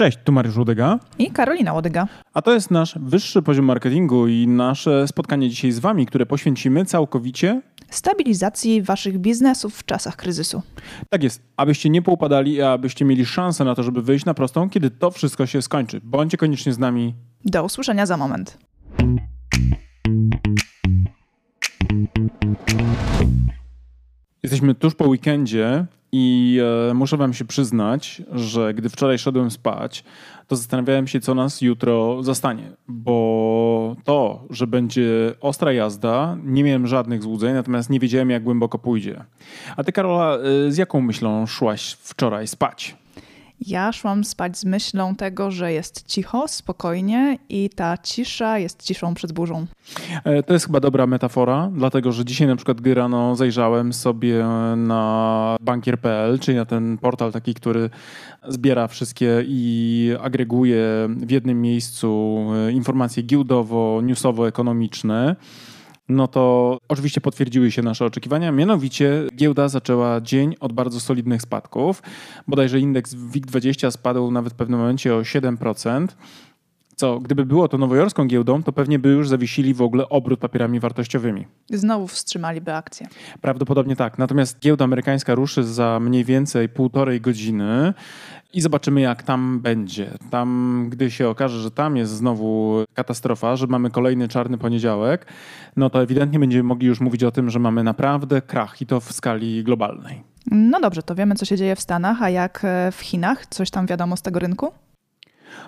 Cześć, tu Mariusz Łodyga. I Karolina Łodyga. A to jest nasz wyższy poziom marketingu i nasze spotkanie dzisiaj z Wami, które poświęcimy całkowicie stabilizacji Waszych biznesów w czasach kryzysu. Tak jest, abyście nie poupadali, a abyście mieli szansę na to, żeby wyjść na prostą, kiedy to wszystko się skończy. Bądźcie koniecznie z nami. Do usłyszenia za moment. Jesteśmy tuż po weekendzie i e, muszę wam się przyznać, że gdy wczoraj szedłem spać, to zastanawiałem się, co nas jutro zastanie, bo to, że będzie ostra jazda, nie miałem żadnych złudzeń, natomiast nie wiedziałem, jak głęboko pójdzie. A ty, Karola, e, z jaką myślą szłaś wczoraj spać? Ja szłam spać z myślą tego, że jest cicho, spokojnie i ta cisza jest ciszą przed burzą. E, to jest chyba dobra metafora, dlatego że dzisiaj na przykład gdy rano zajrzałem sobie na bankier.pl, czyli na ten portal taki, który zbiera wszystkie i agreguje w jednym miejscu e, informacje giełdowo-newsowo-ekonomiczne no to oczywiście potwierdziły się nasze oczekiwania. Mianowicie giełda zaczęła dzień od bardzo solidnych spadków. Bodajże indeks WIG20 spadł nawet w pewnym momencie o 7% co gdyby było to nowojorską giełdą, to pewnie by już zawiesili w ogóle obrót papierami wartościowymi. Znowu wstrzymaliby akcje. Prawdopodobnie tak. Natomiast giełda amerykańska ruszy za mniej więcej półtorej godziny i zobaczymy, jak tam będzie. Tam, gdy się okaże, że tam jest znowu katastrofa, że mamy kolejny czarny poniedziałek, no to ewidentnie będziemy mogli już mówić o tym, że mamy naprawdę krach i to w skali globalnej. No dobrze, to wiemy, co się dzieje w Stanach, a jak e, w Chinach? Coś tam wiadomo z tego rynku?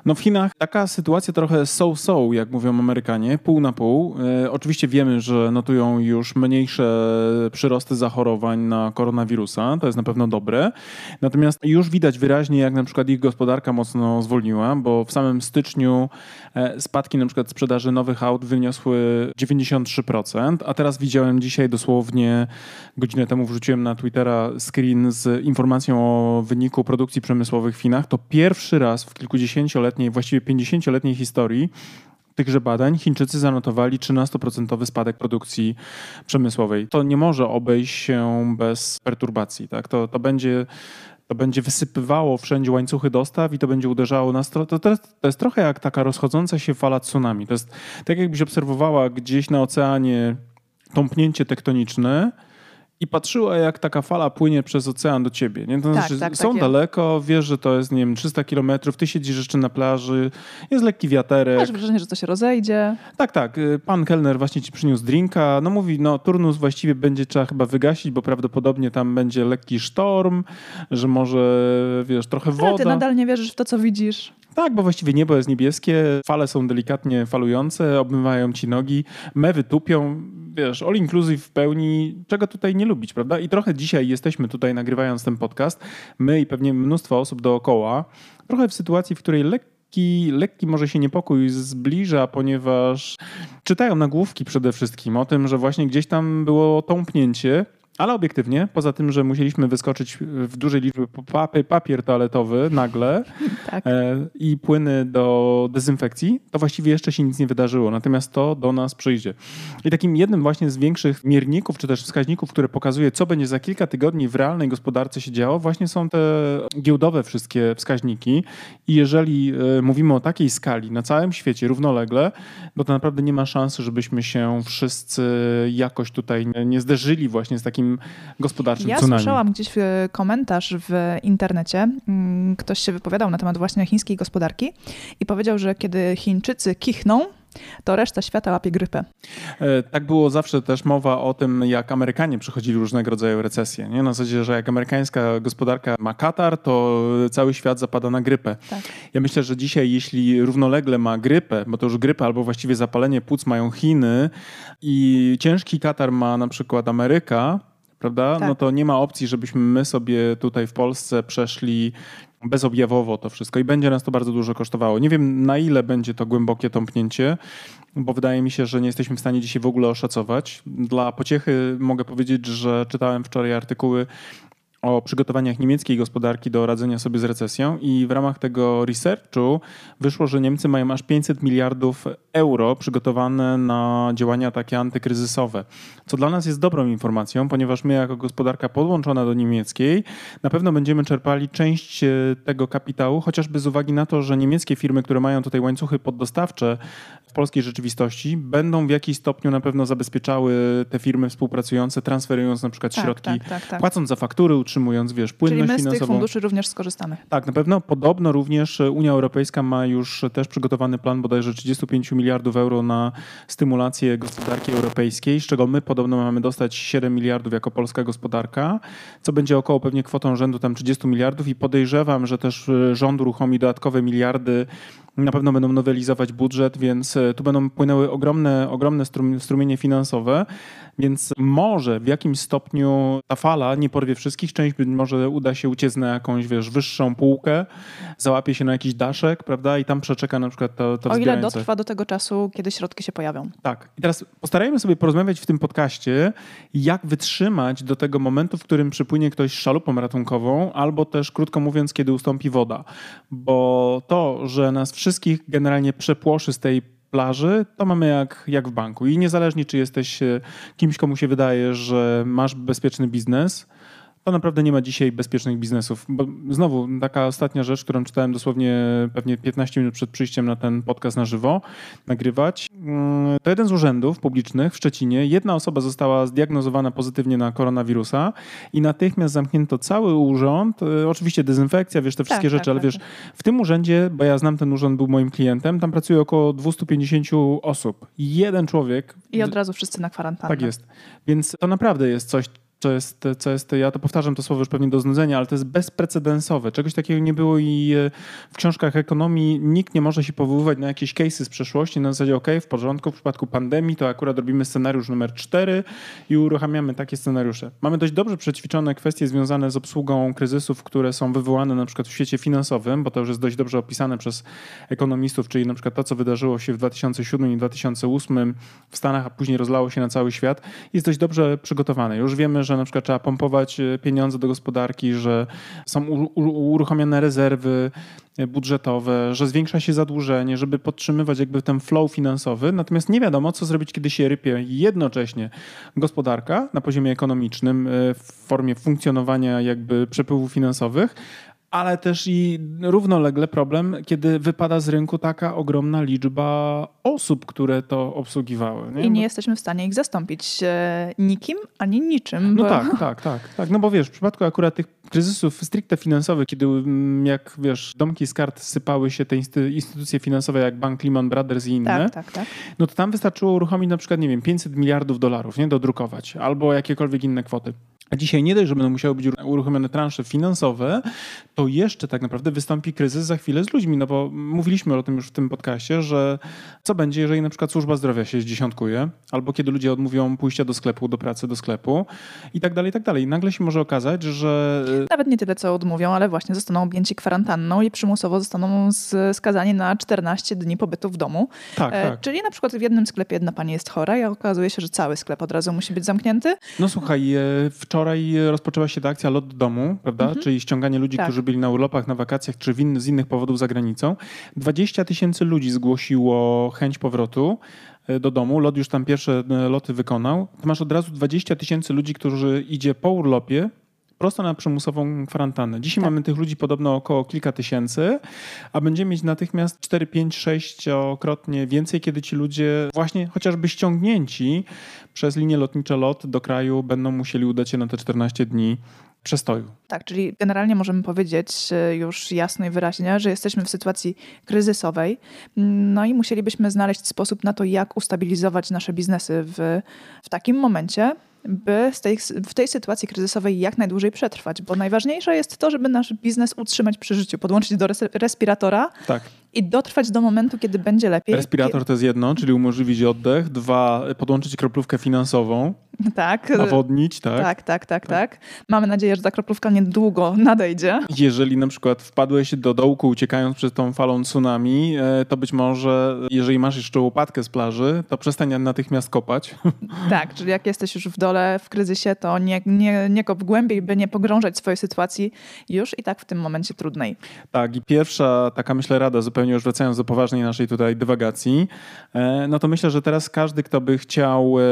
No w Chinach taka sytuacja trochę so-so, jak mówią Amerykanie, pół na pół. E, oczywiście wiemy, że notują już mniejsze przyrosty zachorowań na koronawirusa, to jest na pewno dobre. Natomiast już widać wyraźnie, jak na przykład ich gospodarka mocno zwolniła, bo w samym styczniu e, spadki na przykład sprzedaży nowych aut wyniosły 93%, a teraz widziałem dzisiaj dosłownie godzinę temu wrzuciłem na Twittera screen z informacją o wyniku produkcji przemysłowych w Chinach. To pierwszy raz w kilkudziesięciu 40-letniej, właściwie 50-letniej historii tychże badań Chińczycy zanotowali 13% spadek produkcji przemysłowej. To nie może obejść się bez perturbacji. Tak? To, to będzie to będzie wysypywało wszędzie łańcuchy dostaw i to będzie uderzało nas. To, to, to, jest, trochę jak taka rozchodząca się fala tsunami. To jest tak, jakbyś obserwowała gdzieś na oceanie tąpnięcie tektoniczne i patrzyła, jak taka fala płynie przez ocean do ciebie. Nie? To tak, znaczy, tak, są tak daleko, wiesz, że to jest, nie wiem, 300 kilometrów, ty siedzisz jeszcze na plaży, jest lekki wiaterek. Masz wrażenie, że to się rozejdzie. Tak, tak. Y, pan kelner właśnie ci przyniósł drinka. No mówi, no turnus właściwie będzie trzeba chyba wygasić, bo prawdopodobnie tam będzie lekki sztorm, że może, wiesz, trochę woda. Ale ty nadal nie wierzysz w to, co widzisz. Tak, bo właściwie niebo jest niebieskie, fale są delikatnie falujące, obmywają ci nogi, mewy tupią, wiesz, all inclusive w pełni, czego tutaj nie lubić, prawda? I trochę dzisiaj jesteśmy tutaj nagrywając ten podcast, my i pewnie mnóstwo osób dookoła, trochę w sytuacji, w której lekki, lekki może się niepokój zbliża, ponieważ czytają nagłówki przede wszystkim o tym, że właśnie gdzieś tam było tąpnięcie ale obiektywnie, poza tym, że musieliśmy wyskoczyć w dużej liczbie papier toaletowy nagle tak. e, i płyny do dezynfekcji, to właściwie jeszcze się nic nie wydarzyło. Natomiast to do nas przyjdzie. I takim jednym właśnie z większych mierników, czy też wskaźników, które pokazuje, co będzie za kilka tygodni w realnej gospodarce się działo, właśnie są te giełdowe wszystkie wskaźniki. I jeżeli e, mówimy o takiej skali na całym świecie równolegle, no to naprawdę nie ma szansy, żebyśmy się wszyscy jakoś tutaj nie zderzyli właśnie z takim gospodarczym ja tsunami. Ja słyszałam gdzieś komentarz w internecie, mm, ktoś się wypowiadał na temat właśnie chińskiej gospodarki i powiedział, że kiedy Chińczycy kichną, to reszta świata łapie grypę. E, tak było zawsze też mowa o tym, jak Amerykanie przechodzili różnego rodzaju recesje. Nie? Na zasadzie, że jak amerykańska gospodarka ma katar, to cały świat zapada na grypę. Tak. Ja myślę, że dzisiaj, jeśli równolegle ma grypę, bo to już grypę albo właściwie zapalenie płuc mają Chiny i ciężki katar ma na przykład Ameryka, prawda? Tak. No to nie ma opcji, żebyśmy my sobie tutaj w Polsce przeszli bezobjawowo to wszystko i będzie nas to bardzo dużo kosztowało. Nie wiem, na ile będzie to głębokie tąpnięcie, bo wydaje mi się, że nie jesteśmy w stanie dzisiaj w ogóle oszacować. Dla pociechy mogę powiedzieć, że czytałem wczoraj artykuły o przygotowaniach niemieckiej gospodarki do radzenia sobie z recesją i w ramach tego researchu wyszło, że Niemcy mają aż 500 miliardów euro przygotowane na działania takie antykryzysowe, co dla nas jest dobrą informacją, ponieważ my jako gospodarka podłączona do niemieckiej na pewno będziemy czerpali część e, tego kapitału, chociażby z uwagi na to, że niemieckie firmy, które mają tutaj łańcuchy poddostawcze w polskiej rzeczywistości, będą w jakiś stopniu na pewno zabezpieczały te firmy współpracujące, transferując na przykład Tak, środki, tak, tak, tak. płacąc za faktury, utrzymując, wiesz, płynność Czyli my z tych finansową. funduszy również skorzystamy. Tak, na pewno. Podobno również Unia Europejska ma już też przygotowany plan bodajże 35 miliardów euro na stymulację gospodarki europejskiej, z czego my podobno mamy dostać 7 miliardów jako polska gospodarka, co będzie około pewnie kwotą rzędu tam 30 miliardów i podejrzewam, że też e, rząd uruchomi dodatkowe miliardy na pewno będą nowelizować budżet, więc e, tu będą płynęły ogromne, ogromne strum- strumienie finansowe, więc może w jakimś stopniu ta fala nie porwie wszystkich, część być może uda się uciec na jakąś, wiesz, wyższą półkę, załapie się na jakiś daszek, prawda, i tam przeczeka na przykład to, to O ile dotrwa do tego czasu, kiedy środki się pojawią. Tak. I teraz postarajmy sobie porozmawiać w tym podcaście, jak wytrzymać do tego momentu, w którym przypłynie ktoś z szalupą ratunkową, albo też, krótko mówiąc, kiedy ustąpi woda. Bo to, że nas wszystkich generalnie przepłoszy z tej plaży, to mamy jak, jak w banku. I niezależnie, czy jesteś e, kimś, komu się wydaje, że masz bezpieczny biznes, to naprawdę nie ma dzisiaj bezpiecznych biznesów. Bo znowu, taka ostatnia rzecz, którą czytałem dosłownie pewnie 15 minut przed przyjściem na ten podcast na żywo, nagrywać. Mm, To jeden z urzędów publicznych w Szczecinie. Jedna osoba została zdiagnozowana pozytywnie na koronawirusa i natychmiast zamknięto cały urząd. E, Oczywiście dezynfekcja, wiesz, te wszystkie tak, rzeczy, ale tak, wiesz, w tym urzędzie, bo ja znam ten urząd, był moim klientem, tam pracuje około 250 osób. Jeden człowiek I od razu wszyscy na kwarantannę. tak jest. Więc to naprawdę jest coś, co jest, co jest, ja to powtarzam to słowo już pewnie do znudzenia, ale to jest bezprecedensowe. Czegoś takiego nie było i e, w książkach ekonomii nikt nie może się powoływać na jakieś case'y z przeszłości na zasadzie, ok, w porządku, w przypadku pandemii to akurat robimy scenariusz numer 4 i uruchamiamy takie scenariusze. Mamy dość dobrze przećwiczone kwestie związane z obsługą kryzysów, które są wywołane na przykład w świecie finansowym, bo to już jest dość dobrze opisane przez ekonomistów, czyli na przykład to, co wydarzyło się w 2007 i 2008 w Stanach, a później rozlało się na cały świat, jest dość dobrze przygotowane. Już wiemy, że na przykład trzeba pompować e, pieniądze do gospodarki, że są u- u- uruchomione rezerwy e, budżetowe, że zwiększa się zadłużenie, żeby podtrzymywać jakby ten flow finansowy. Natomiast nie wiadomo, co zrobić, kiedy się rypie jednocześnie gospodarka na poziomie ekonomicznym e, w formie funkcjonowania jakby przepływów finansowych, ale też i równolegle problem, kiedy wypada z rynku taka ogromna liczba osób, które to obsługiwały. Nie? I nie Bo- jesteśmy w stanie ich zastąpić e, nikim ani niczym. no bo... tak, tak, tak, tak. No bo wiesz, w przypadku akurat tych kryzysów stricte finansowych, kiedy mm, jak wiesz, domki z kart sypały się te insty- instytucje finansowe jak Bank Lehman Brothers i inne, tak, tak, tak. no to tam wystarczyło uruchomić na przykład, nie wiem, 500 miliardów dolarów, nie, dodrukować, albo jakiekolwiek inne kwoty. A dzisiaj nie dość, że będą musiały być uruchomione transze finansowe, to jeszcze tak naprawdę wystąpi kryzys za chwilę z ludźmi, no bo mówiliśmy o tym już w tym podcaście, że co będzie, jeżeli na przykład służba zdrowia się zdziesiątkuje, albo kiedy ludzie odmówią pójścia do sklepu, do pracy, do sklepu i tak dalej, i tak dalej. I nagle się może okazać, że Nawet nie tyle, co odmówią, ale właśnie zostaną objęci kwarantanną i przymusowo zostaną skazani na 14 dni pobytu w domu. tak, E, tak. Czyli na przykład w jednym sklepie jedna pani jest chora i okazuje się, że cały sklep od razu musi być zamknięty. No słuchaj, e, wczoraj rozpoczęła się ta akcja Lot do domu, prawda? Czyli ściąganie ludzi, Tak. którzy byli na urlopach, na wakacjach, czy in, z innych powodów za granicą. 20 tysięcy ludzi zgłosiło chęć powrotu e, do domu. Lot już tam pierwsze e, loty wykonał. To masz od razu 20 tysięcy ludzi, którzy idzie po urlopie, prosto na przymusową kwarantannę. Dzisiaj Tak. mamy tych ludzi podobno około kilka tysięcy, a będziemy mieć natychmiast 4, 5, 6-krotnie więcej, kiedy ci ludzie właśnie chociażby ściągnięci przez linie lotnicze LOT do kraju będą musieli udać się na te 14 dni przestoju. Tak, czyli generalnie możemy powiedzieć e, już jasno i wyraźnie, że jesteśmy w sytuacji kryzysowej, no i musielibyśmy znaleźć sposób na to, jak ustabilizować nasze biznesy w, w takim momencie, by tej, w tej sytuacji kryzysowej jak najdłużej przetrwać, bo najważniejsze jest to, żeby nasz biznes utrzymać przy życiu, podłączyć do res- respiratora Tak. i dotrwać do momentu, kiedy będzie lepiej. Respirator to jest jedno, czyli umożliwić oddech. Dwa, podłączyć kroplówkę finansową. Tak. nawodnić, tak? Tak, tak, tak, tak. Mamy nadzieję, że ta kroplówka niedługo nadejdzie. Jeżeli na przykład wpadłeś do dołku uciekając przed tą falą tsunami, e, to być może, jeżeli masz jeszcze łopatkę z plaży, to przestań natychmiast kopać. Tak, czyli jak jesteś już w dole, w kryzysie, to nie, nie, nie kop głębiej, by nie pogrążać swojej sytuacji już i tak w tym momencie trudnej. Tak, i pierwsza taka myślę rada, zupełnie już wracając do poważnej naszej tutaj dywagacji, e, no to myślę, że teraz każdy, kto by chciał e,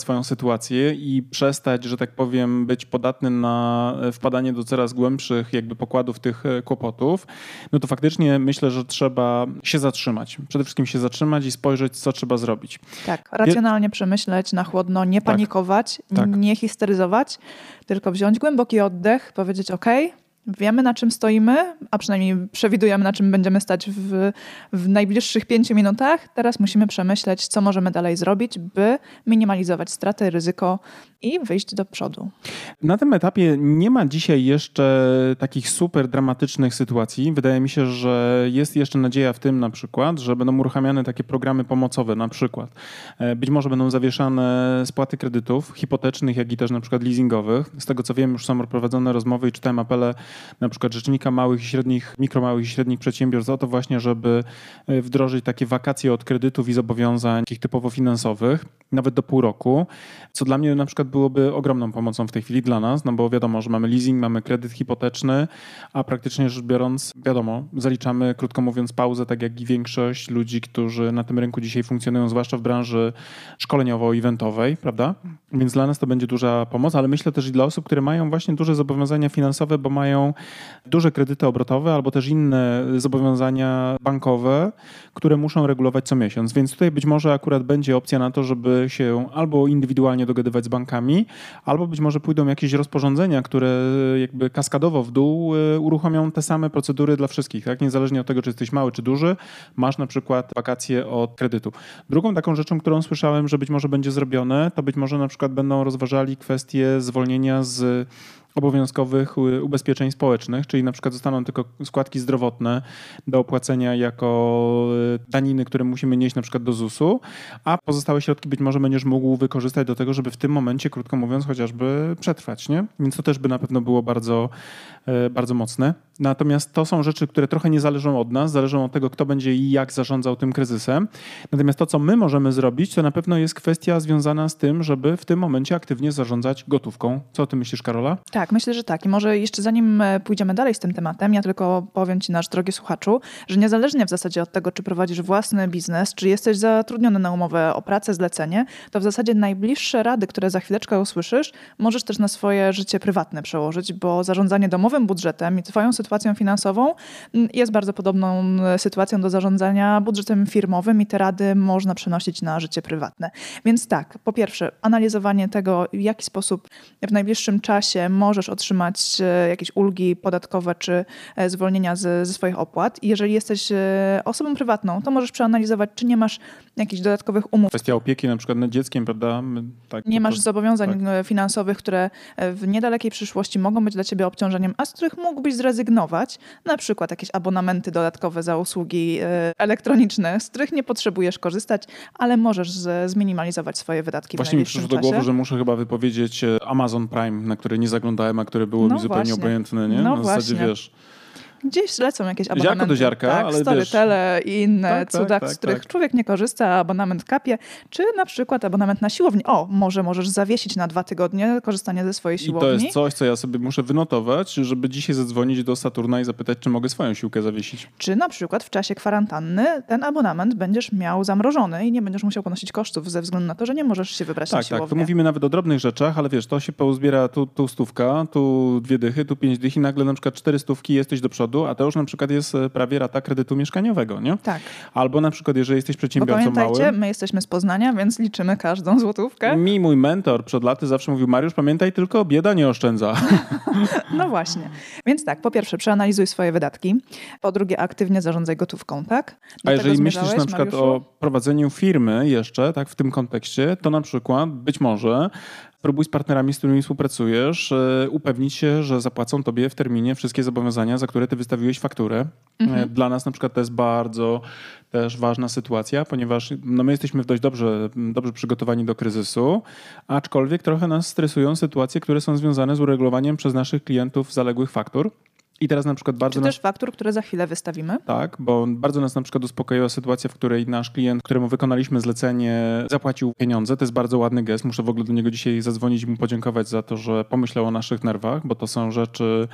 swoją sytuację i przestać, że tak powiem, być podatny na e, wpadanie do coraz głębszych jakby pokładów tych kłopotów, no to faktycznie myślę, że trzeba się zatrzymać. Przede wszystkim się zatrzymać i spojrzeć, co trzeba zrobić. Tak, racjonalnie przemyśleć, na chłodno, nie tak. panikować, tak. nie histeryzować, tylko wziąć głęboki oddech, powiedzieć OK, Wiemy, na czym stoimy, a przynajmniej przewidujemy, na czym będziemy stać w, w najbliższych pięciu minutach. Teraz musimy przemyśleć, co możemy dalej zrobić, by minimalizować straty, ryzyko i wyjść do przodu. Na tym etapie nie ma dzisiaj jeszcze takich super dramatycznych sytuacji. Wydaje mi się, że jest jeszcze nadzieja w tym na przykład, że będą uruchamiane takie programy pomocowe na przykład. E, być może będą zawieszane spłaty kredytów hipotecznych, jak i też na przykład leasingowych. Z tego co wiem, już są prowadzone rozmowy i czytałem apele na przykład Rzecznika Małych i Średnich, Mikro, Małych i Średnich Przedsiębiorstw o to właśnie, żeby e, wdrożyć takie wakacje od kredytów i zobowiązań takich typowo finansowych, nawet do pół roku, co dla mnie na przykład byłoby ogromną pomocą w tej chwili dla nas, no bo wiadomo, że mamy leasing, mamy kredyt hipoteczny, a praktycznie rzecz biorąc, wiadomo, zaliczamy, krótko mówiąc, pauzę, tak jak i większość ludzi, którzy na tym rynku dzisiaj funkcjonują, zwłaszcza w branży szkoleniowo-eventowej, prawda? Więc dla nas to będzie duża pomoc, ale myślę też i dla osób, które mają właśnie duże zobowiązania finansowe, bo mają duże kredyty obrotowe albo też inne zobowiązania bankowe, które muszą regulować co miesiąc. Więc tutaj być może akurat będzie opcja na to, żeby się albo indywidualnie dogadywać z bankami, albo być może pójdą jakieś rozporządzenia, które jakby kaskadowo w dół e, uruchomią te same procedury dla wszystkich, tak? Niezależnie od tego, czy jesteś mały czy duży, masz na przykład wakacje od kredytu. Drugą taką rzeczą, którą słyszałem, że być może będzie zrobione, to być może na przykład będą rozważali kwestię zwolnienia z obowiązkowych ubezpieczeń społecznych, czyli na przykład zostaną tylko składki zdrowotne do opłacenia jako e, daniny, które musimy nieść na przykład do ZUS-u, a pozostałe środki być może będziesz mógł wykorzystać do tego, żeby w tym momencie, krótko mówiąc, chociażby przetrwać, nie? Więc to też by na pewno było bardzo, e, bardzo mocne. Natomiast to są rzeczy, które trochę nie zależą od nas, zależą od tego, kto będzie i jak zarządzał tym kryzysem. Natomiast to, co my możemy zrobić, to na pewno jest kwestia związana z tym, żeby w tym momencie aktywnie zarządzać gotówką. Co o tym myślisz, Karola? Tak, myślę, że tak. I może jeszcze zanim e, pójdziemy dalej z tym tematem, ja tylko powiem Ci, nasz drogi słuchaczu, że niezależnie w zasadzie od tego, czy prowadzisz własny biznes, czy jesteś zatrudniony na umowę o pracę, zlecenie, to w zasadzie najbliższe rady, które za chwileczkę usłyszysz, możesz też na swoje życie prywatne przełożyć, bo zarządzanie domowym budżetem i Twoją sytuacją finansową mm, jest bardzo podobną e, sytuacją do zarządzania budżetem firmowym i te rady można przenosić na życie prywatne. Więc tak, po pierwsze, analizowanie tego, w jaki sposób w najbliższym czasie możesz otrzymać e, jakieś ulgi podatkowe czy e, zwolnienia z, ze swoich opłat. I jeżeli jesteś osobą prywatną, to możesz przeanalizować, czy nie masz jakichś dodatkowych umów. Kwestia opieki na przykład nad dzieckiem, prawda? Tak, nie masz zobowiązań tak. finansowych, które w niedalekiej przyszłości mogą być dla ciebie obciążeniem, a z których mógłbyś zrezygnować, na przykład jakieś abonamenty dodatkowe za usługi e, elektroniczne, z których nie potrzebujesz korzystać, ale możesz zminimalizować swoje wydatki Właśnie mi przyszło do głowy, że muszę chyba wypowiedzieć e, Amazon Prime, na który nie zaglądałem, a które było no mi zupełnie właśnie. obojętne, nie? No na zasadzie, właśnie. wiesz Gdzieś lecą jakieś abonamenty. Ziarko do ziarka, tak, ale Storytele i inne tak, tak cuda, tak, z których tak. człowiek nie korzysta, abonament kapie, czy na przykład abonament na siłownię. O, może możesz zawiesić na dwa tygodnie korzystanie ze swojej siłowni. I to jest coś, co ja sobie muszę wynotować, żeby dzisiaj zadzwonić do Saturna i zapytać, czy mogę swoją siłkę zawiesić. Czy na przykład w czasie kwarantanny ten abonament będziesz miał zamrożony i nie będziesz musiał ponosić kosztów ze względu na to, że nie możesz się wybrać tak, na siłownię. Tak, tu mówimy nawet o drobnych rzeczach, ale wiesz, to się pouzbiera tu, tu stówka, tu dwie dychy, tu pięć dychy i nagle na przykład cztery stówki jesteś do przodu, a to już na przykład jest e, prawie rata kredytu mieszkaniowego, nie? Tak. Albo na przykład, jeżeli jesteś przedsiębiorcą Bo pamiętajcie, małym... my jesteśmy z Poznania, więc liczymy każdą złotówkę. Mi mój mentor przed laty zawsze mówił, Mariusz, pamiętaj tylko, bieda nie oszczędza. no właśnie. Więc tak, po pierwsze, przeanalizuj swoje wydatki. Po drugie, aktywnie zarządzaj gotówką, tak? Do A jeżeli myślisz na przykład Mariuszu? o prowadzeniu firmy jeszcze, tak, w tym kontekście, to na przykład być może Próbuj z partnerami, z którymi współpracujesz, e, upewnić się, że zapłacą tobie w terminie wszystkie zobowiązania, za które ty wystawiłeś fakturę. Mhm. Dla nas na przykład to jest bardzo też ważna sytuacja, ponieważ no my jesteśmy dość dobrze, dobrze przygotowani do kryzysu, aczkolwiek trochę nas stresują sytuacje, które są związane z uregulowaniem przez naszych klientów zaległych faktur. I teraz na przykład bardzo. Czy też nas... faktur, które za chwilę wystawimy? Tak, bo bardzo nas na przykład uspokoiła sytuacja, w której nasz klient, któremu wykonaliśmy zlecenie, zapłacił pieniądze. To jest bardzo ładny gest. Muszę w ogóle do niego dzisiaj zadzwonić i mu podziękować za to, że pomyślał o naszych nerwach, bo to są rzeczy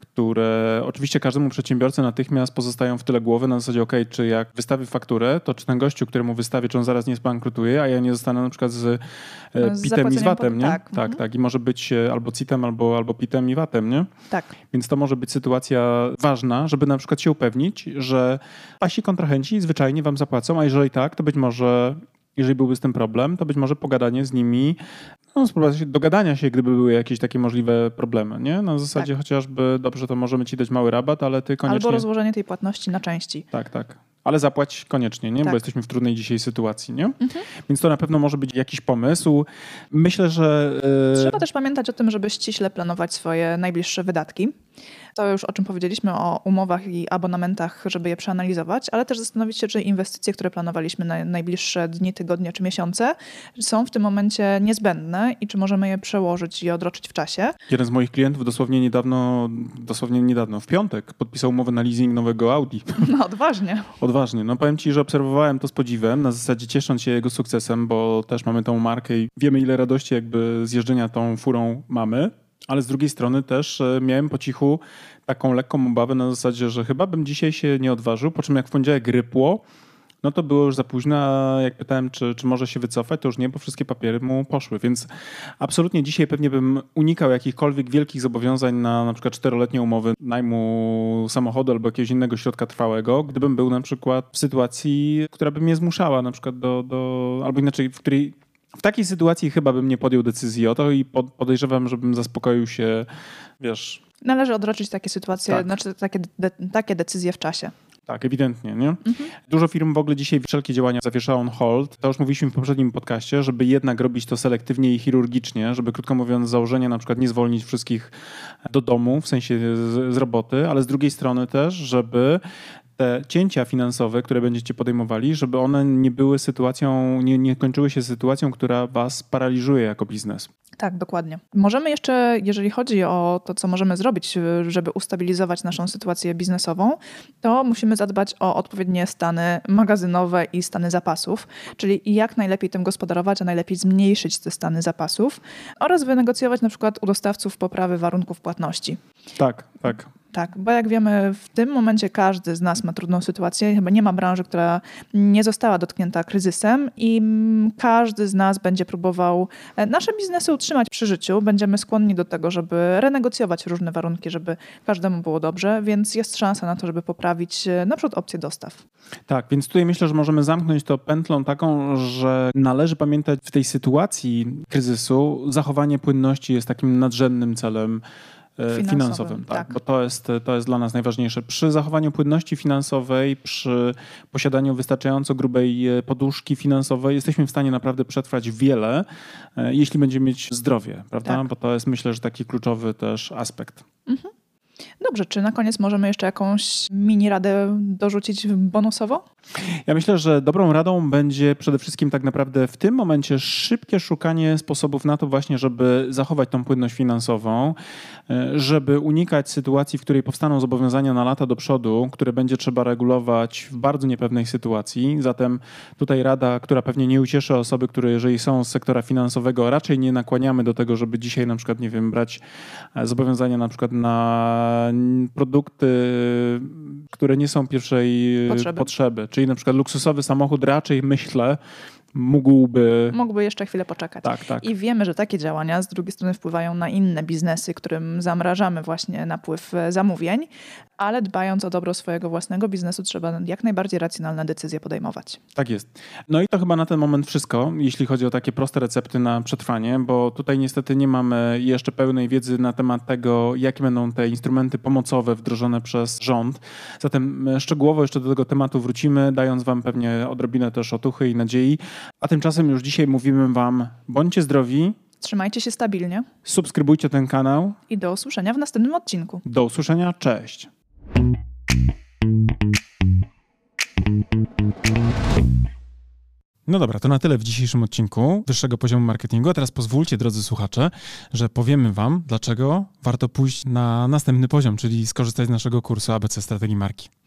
które oczywiście każdemu przedsiębiorcy natychmiast pozostają w tyle głowy na zasadzie, ok, czy jak wystawię fakturę, to czy ten gościu, któremu wystawię, czy on zaraz nie zbankrutuje, a ja nie zostanę na przykład z, e, z pitem i z VAT-em, nie? Tak, tak, mhm. tak. I może być e, albo CIT-em, albo, albo pitem i VAT-em, nie? Tak. Więc to może być sytuacja ważna, żeby na przykład się upewnić, że pasi kontrahenci zwyczajnie wam zapłacą, a jeżeli tak, to być może jeżeli byłby z tym problem, to być może pogadanie z nimi, no, spróbować dogadania się, gdyby były jakieś takie możliwe problemy, nie? Na zasadzie tak. chociażby, dobrze, to możemy ci dać mały rabat, ale ty koniecznie... Albo rozłożenie tej płatności na części. Tak, tak. Ale zapłać koniecznie, nie? Tak. Bo jesteśmy w trudnej dzisiaj sytuacji, nie? Mhm. Więc to na pewno może być jakiś pomysł. Myślę, że... Yy... Trzeba też pamiętać o tym, żeby ściśle planować swoje najbliższe wydatki to już o czym powiedzieliśmy o umowach i abonamentach, żeby je przeanalizować, ale też zastanowić się, czy inwestycje, które planowaliśmy na najbliższe dni, tygodnie czy miesiące, są w tym momencie niezbędne i czy możemy je przełożyć i odroczyć w czasie. Jeden z moich klientów dosłownie niedawno, dosłownie niedawno, w piątek podpisał umowę na leasing nowego Audi. No odważnie. odważnie. No powiem ci, że obserwowałem to z podziwem, na zasadzie ciesząc się jego sukcesem, bo też mamy tą markę i wiemy ile radości jakby z jeżdżenia tą furą mamy ale z drugiej strony też e, miałem po cichu taką lekką obawę na zasadzie, że chyba bym dzisiaj się nie odważył, po czym jak w poniedziałek rypło, no to było już za późno, a jak pytałem, czy, czy może się wycofać, to już nie, bo wszystkie papiery mu poszły, więc absolutnie dzisiaj pewnie bym unikał jakichkolwiek wielkich zobowiązań na na przykład czteroletnie umowy najmu samochodu albo jakiegoś innego środka trwałego, gdybym był na przykład w sytuacji, która by mnie zmuszała na przykład do, do albo inaczej, w której w takiej sytuacji chyba bym nie podjął decyzji o to i podejrzewam, żebym zaspokoił się, wiesz... Należy odroczyć takie sytuacje, tak. znaczy takie, de, takie decyzje w czasie. Tak, ewidentnie. Nie? Mhm. Dużo firm w ogóle dzisiaj wszelkie działania zawieszało on hold. To już mówiliśmy w poprzednim podcaście, żeby jednak robić to selektywnie i chirurgicznie, żeby krótko mówiąc z założenia na przykład nie zwolnić wszystkich do domu, w sensie z, z roboty, ale z drugiej strony też, żeby te cięcia finansowe, które będziecie podejmowali, żeby one nie były sytuacją, nie, nie kończyły się sytuacją, która was paraliżuje jako biznes. Tak, dokładnie. Możemy jeszcze, jeżeli chodzi o to, co możemy zrobić, żeby ustabilizować naszą sytuację biznesową, to musimy zadbać o odpowiednie stany magazynowe i stany zapasów, czyli jak najlepiej tym gospodarować, a najlepiej zmniejszyć te stany zapasów oraz wynegocjować na przykład u dostawców poprawy warunków płatności. Tak, tak. Tak, bo jak wiemy, w tym momencie każdy z nas ma trudną sytuację. Chyba nie ma branży, która nie została dotknięta kryzysem, i każdy z nas będzie próbował e, nasze biznesy utrzymać przy życiu. Będziemy skłonni do tego, żeby renegocjować różne warunki, żeby każdemu było dobrze, więc jest szansa na to, żeby poprawić e, na przykład opcję dostaw. Tak, więc tutaj myślę, że możemy zamknąć to pętlą taką, że należy pamiętać w tej sytuacji kryzysu zachowanie płynności jest takim nadrzędnym celem finansowym, finansowym tak, tak, bo to jest, to jest dla nas najważniejsze. Przy zachowaniu płynności finansowej, przy posiadaniu wystarczająco grubej e, poduszki finansowej jesteśmy w stanie naprawdę przetrwać wiele, e, jeśli będziemy mieć zdrowie, prawda? Tak. Bo to jest myślę, że taki kluczowy też aspekt. Mhm. Dobrze, czy na koniec możemy jeszcze jakąś mini radę dorzucić bonusowo? Ja myślę, że dobrą radą będzie przede wszystkim tak naprawdę w tym momencie szybkie szukanie sposobów na to właśnie, żeby zachować tą płynność finansową, e, żeby unikać sytuacji, w której powstaną zobowiązania na lata do przodu, które będzie trzeba regulować w bardzo niepewnej sytuacji. Zatem tutaj rada, która pewnie nie ucieszy osoby, które jeżeli są z sektora finansowego, raczej nie nakłaniamy do tego, żeby dzisiaj na przykład, nie wiem, brać e, zobowiązania na przykład na produkty, które nie są pierwszej potrzeby. potrzeby. Czyli na przykład luksusowy samochód raczej myślę, mógłby... Mógłby jeszcze chwilę poczekać. Tak, tak. I wiemy, że takie działania z drugiej strony wpływają na inne biznesy, którym zamrażamy właśnie napływ e, zamówień, ale dbając o dobro swojego własnego biznesu trzeba jak najbardziej racjonalne decyzje podejmować. Tak jest. No i to chyba na ten moment wszystko, jeśli chodzi o takie proste recepty na przetrwanie, bo tutaj niestety nie mamy jeszcze pełnej wiedzy na temat tego, jakie będą te instrumenty pomocowe wdrożone przez rząd. Zatem e, szczegółowo jeszcze do tego tematu wrócimy, dając Wam pewnie odrobinę też otuchy i nadziei. A tymczasem już dzisiaj mówimy Wam, bądźcie zdrowi, Trzymajcie się stabilnie Subskrybujcie ten kanał. i do usłyszenia w następnym odcinku. Do usłyszenia. Cześć. No dobra, to na tyle w dzisiejszym odcinku wyższego poziomu marketingu. A teraz pozwólcie, drodzy słuchacze, że powiemy Wam, dlaczego warto pójść na następny poziom, czyli skorzystać z naszego kursu ABC Strategii Marki.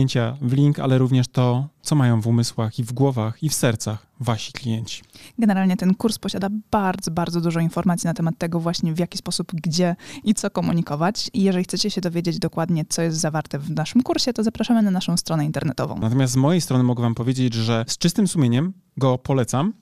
kliknięcia w link, ale również to, co mają w umysłach i w głowach i w sercach wasi klienci. Generalnie ten kurs posiada bardzo, bardzo dużo informacji na temat tego właśnie w jaki sposób, gdzie i co komunikować. I jeżeli chcecie się dowiedzieć dokładnie, co jest zawarte w naszym kursie, to zapraszamy na naszą stronę internetową. Natomiast z mojej strony mogę wam powiedzieć, że z czystym sumieniem go polecam